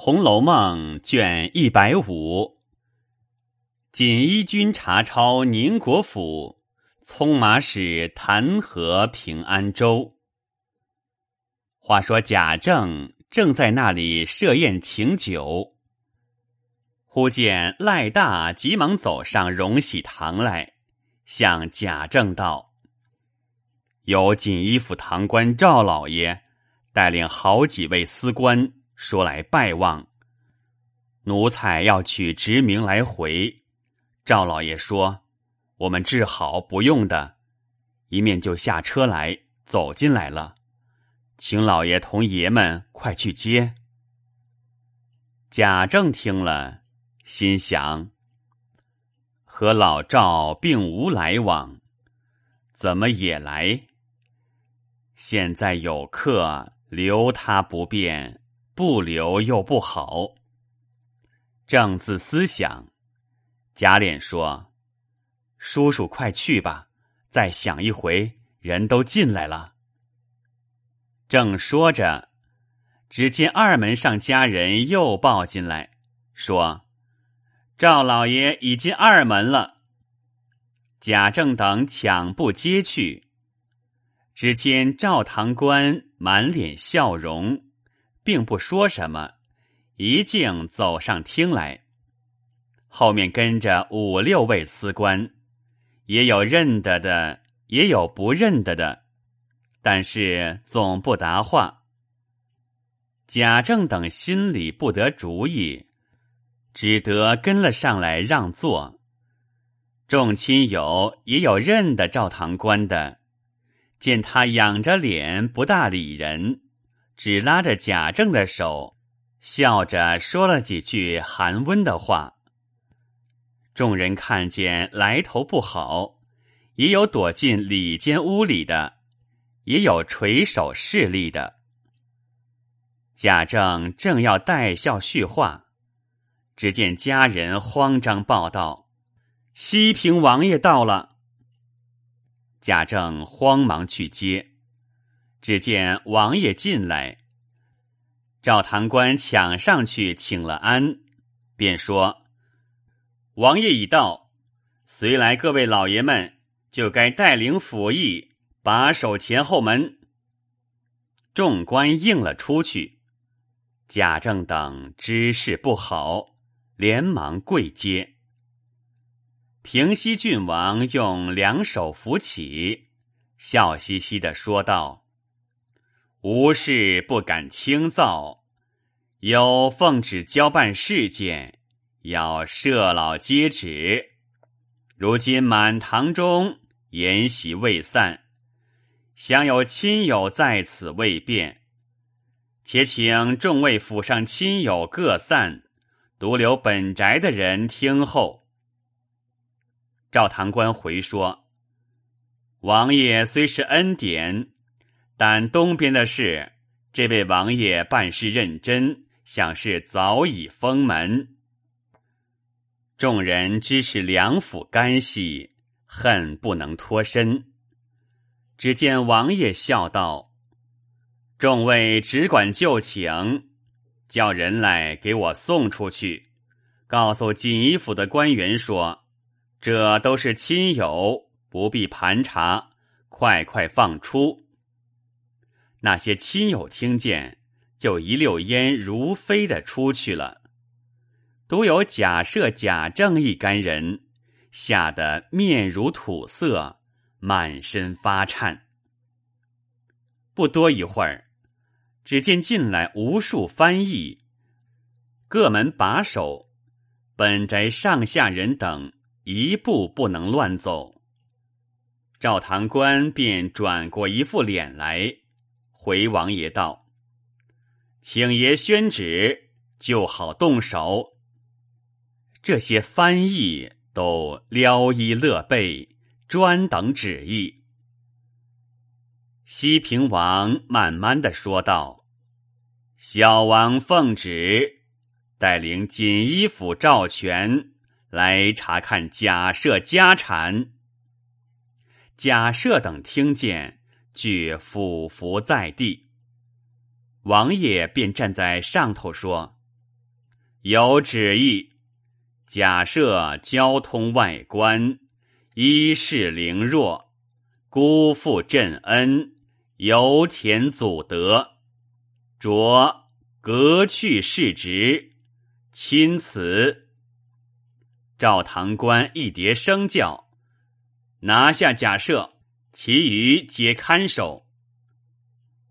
红楼梦》卷一百五，锦衣军查抄宁国府，匆马使弹劾平安州。话说贾政正在那里设宴请酒，忽见赖大急忙走上荣禧堂来，向贾政道：“有锦衣府堂官赵老爷带领好几位司官。”说来拜望，奴才要取职名来回。赵老爷说：“我们治好不用的。”一面就下车来，走进来了，请老爷同爷们快去接。贾政听了，心想：和老赵并无来往，怎么也来？现在有客，留他不便。不留又不好。正自思想，贾琏说：“叔叔快去吧，再想一回，人都进来了。”正说着，只见二门上家人又抱进来，说：“赵老爷已进二门了。”贾政等抢步接去，只见赵堂官满脸笑容。并不说什么，一径走上厅来。后面跟着五六位司官，也有认得的，也有不认得的，但是总不答话。贾政等心里不得主意，只得跟了上来让座。众亲友也有认得赵堂官的，见他仰着脸，不大理人。只拉着贾政的手，笑着说了几句寒温的话。众人看见来头不好，也有躲进里间屋里的，也有垂手侍立的。贾政正要带笑叙话，只见家人慌张报道：“西平王爷到了。”贾政慌忙去接。只见王爷进来，赵堂官抢上去请了安，便说：“王爷已到，随来各位老爷们就该带领府役把守前后门。”众官应了出去，贾政等知事不好，连忙跪接。平西郡王用两手扶起，笑嘻嘻的说道。无事不敢轻造，有奉旨交办事件，要设老接旨。如今满堂中筵席未散，想有亲友在此未便，且请众位府上亲友各散，独留本宅的人听候。赵堂官回说：“王爷虽是恩典。”但东边的事，这位王爷办事认真，想是早已封门。众人知是两府干系，恨不能脱身。只见王爷笑道：“众位只管就请，叫人来给我送出去，告诉锦衣府的官员说，这都是亲友，不必盘查，快快放出。”那些亲友听见，就一溜烟如飞的出去了。独有贾赦、贾政一干人，吓得面如土色，满身发颤。不多一会儿，只见进来无数翻译，各门把守，本宅上下人等一步不能乱走。赵堂官便转过一副脸来。回王爷道：“请爷宣旨，就好动手。”这些翻译都撩衣勒背，专等旨意。西平王慢慢的说道：“小王奉旨，带领锦衣府赵全来查看贾赦家产。”贾赦等听见。俱俯伏在地，王爷便站在上头说：“有旨意，假设交通外官，衣饰凌弱，辜负朕恩，由田祖德，着革去世职，钦此。赵堂官一叠声叫，拿下假设，其余皆看守。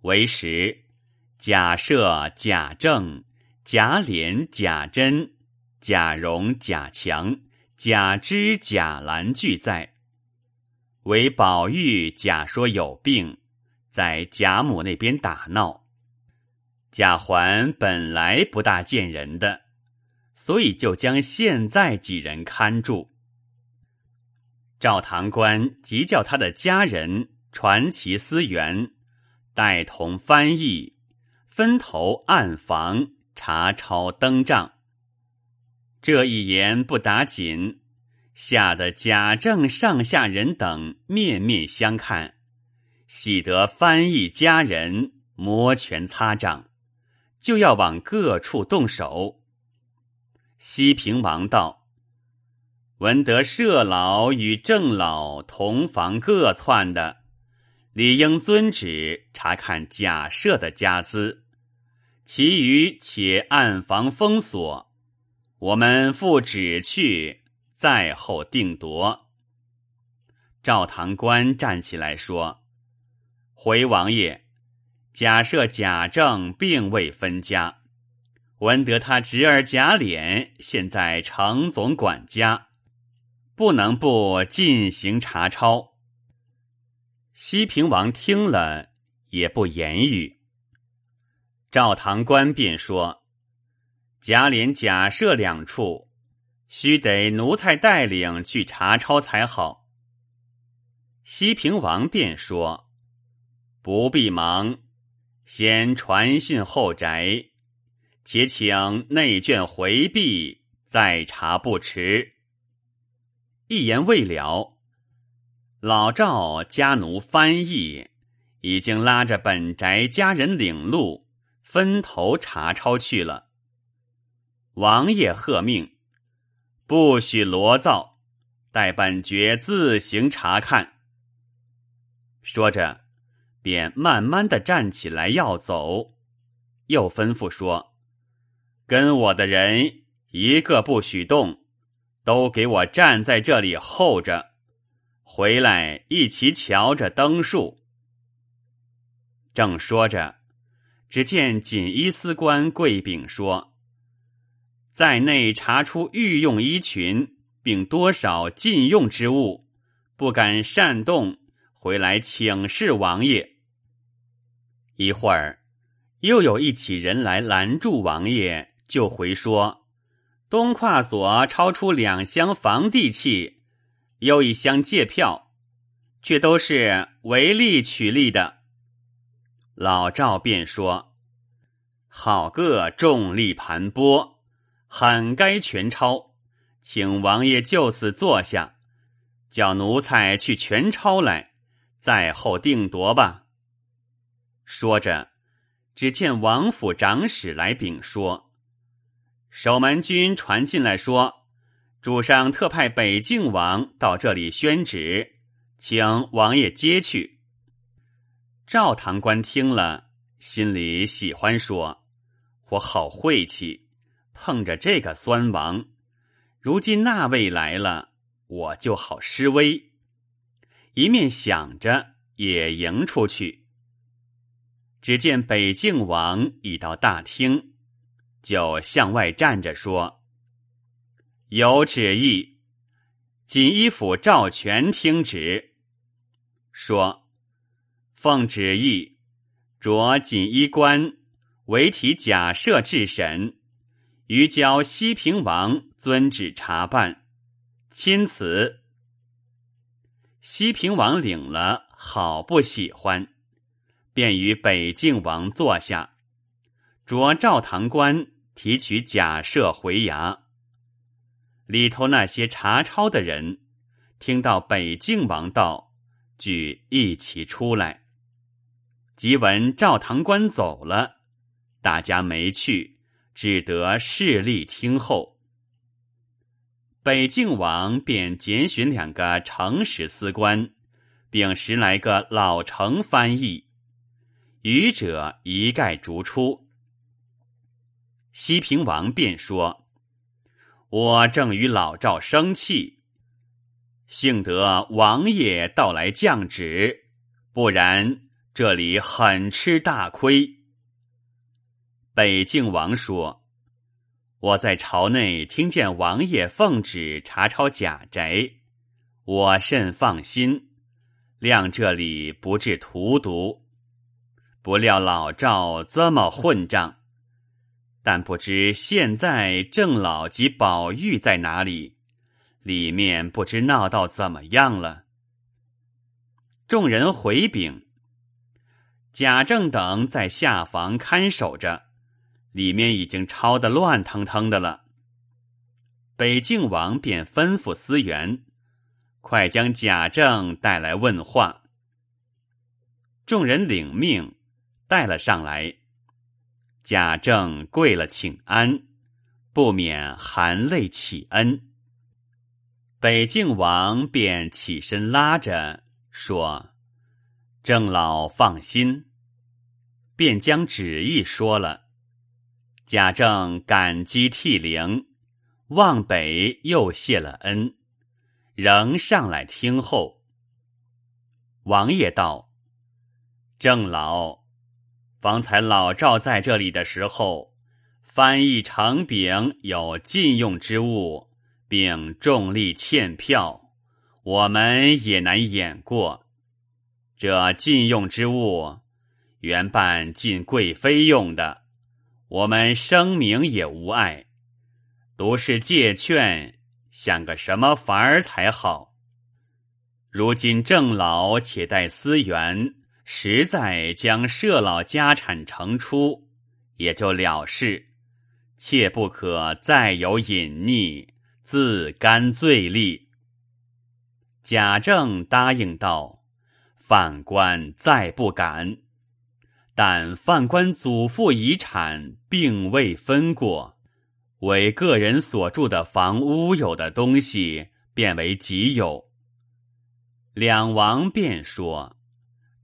为时，假设、贾政、贾琏、贾珍、贾蓉、贾强、贾芝、贾兰俱在。唯宝玉假说有病，在贾母那边打闹。贾环本来不大见人的，所以就将现在几人看住。赵堂官即叫他的家人传其私源。带同翻译，分头暗房查抄登账。这一言不打紧，吓得贾政上下人等面面相看，喜得翻译家人摩拳擦掌，就要往各处动手。西平王道：“闻得舍老与郑老同房各窜的。”理应遵旨查看假设的家资，其余且暗房封锁。我们复旨去，在后定夺。赵堂官站起来说：“回王爷，假设贾政并未分家，闻得他侄儿贾琏现在承总管家，不能不进行查抄。”西平王听了，也不言语。赵堂官便说：“贾琏、贾赦两处，须得奴才带领去查抄才好。”西平王便说：“不必忙，先传信后宅，且请内眷回避，再查不迟。”一言未了。老赵家奴翻译已经拉着本宅家人领路，分头查抄去了。王爷喝命，不许罗造，待本爵自行查看。说着，便慢慢的站起来要走，又吩咐说：“跟我的人一个不许动，都给我站在这里候着。”回来一起瞧着灯树。正说着，只见锦衣司官跪禀说：“在内查出御用衣裙，并多少禁用之物，不敢擅动，回来请示王爷。”一会儿，又有一起人来拦住王爷，就回说：“东跨所超出两箱房地契。”又一箱借票，却都是为利取利的。老赵便说：“好个重利盘剥，很该全抄，请王爷就此坐下，叫奴才去全抄来，在后定夺吧。”说着，只见王府长史来禀说：“守门军传进来说。”主上特派北境王到这里宣旨，请王爷接去。赵堂官听了，心里喜欢说：“我好晦气，碰着这个酸王。如今那位来了，我就好施威。”一面想着，也迎出去。只见北境王已到大厅，就向外站着说。有旨意，锦衣府赵全听旨，说：奉旨意，着锦衣官为体假设治审，于交西平王遵旨查办。钦此。西平王领了，好不喜欢，便与北静王坐下，着赵堂官提取假设回衙。里头那些查抄的人，听到北静王道，俱一起出来。即闻赵堂官走了，大家没去，只得势力听候。北静王便拣选两个诚实司官，并十来个老成翻译，愚者一概逐出。西平王便说：“我正与老赵生气，幸得王爷到来降旨，不然这里很吃大亏。”北静王说：“我在朝内听见王爷奉旨查抄贾宅，我甚放心，谅这里不致荼毒。不料老赵这么混账，但不知现在郑老及宝玉在哪里？里面不知闹到怎么样了。”众人回禀：“贾政等在下房看守着。”里面已经抄得乱腾腾的了。北静王便吩咐思源，快将贾政带来问话。众人领命，带了上来。贾政跪了请安，不免含泪启恩。北静王便起身拉着说：“郑老放心。”便将旨意说了。贾政感激涕零，望北又谢了恩，仍上来听候。王爷道：“郑老，方才老赵在这里的时候，翻译成饼有禁用之物，并重力欠票，我们也难掩过。这禁用之物，原办进贵妃用的。”我们声明也无碍，独是借劝，想个什么法儿才好。如今郑老且待思源，实在将社老家产呈出，也就了事，切不可再有隐匿，自甘罪立。贾政答应道：“犯官再不敢。”但犯官祖父遗产并未分过，为个人所住的房屋有的东西变为己有。两王便说：“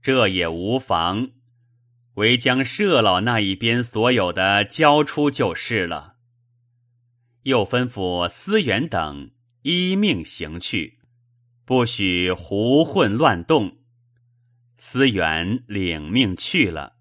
这也无妨，唯将社老那一边所有的交出就是了。”又吩咐思源等依命行去，不许胡混乱动。思源领命去了。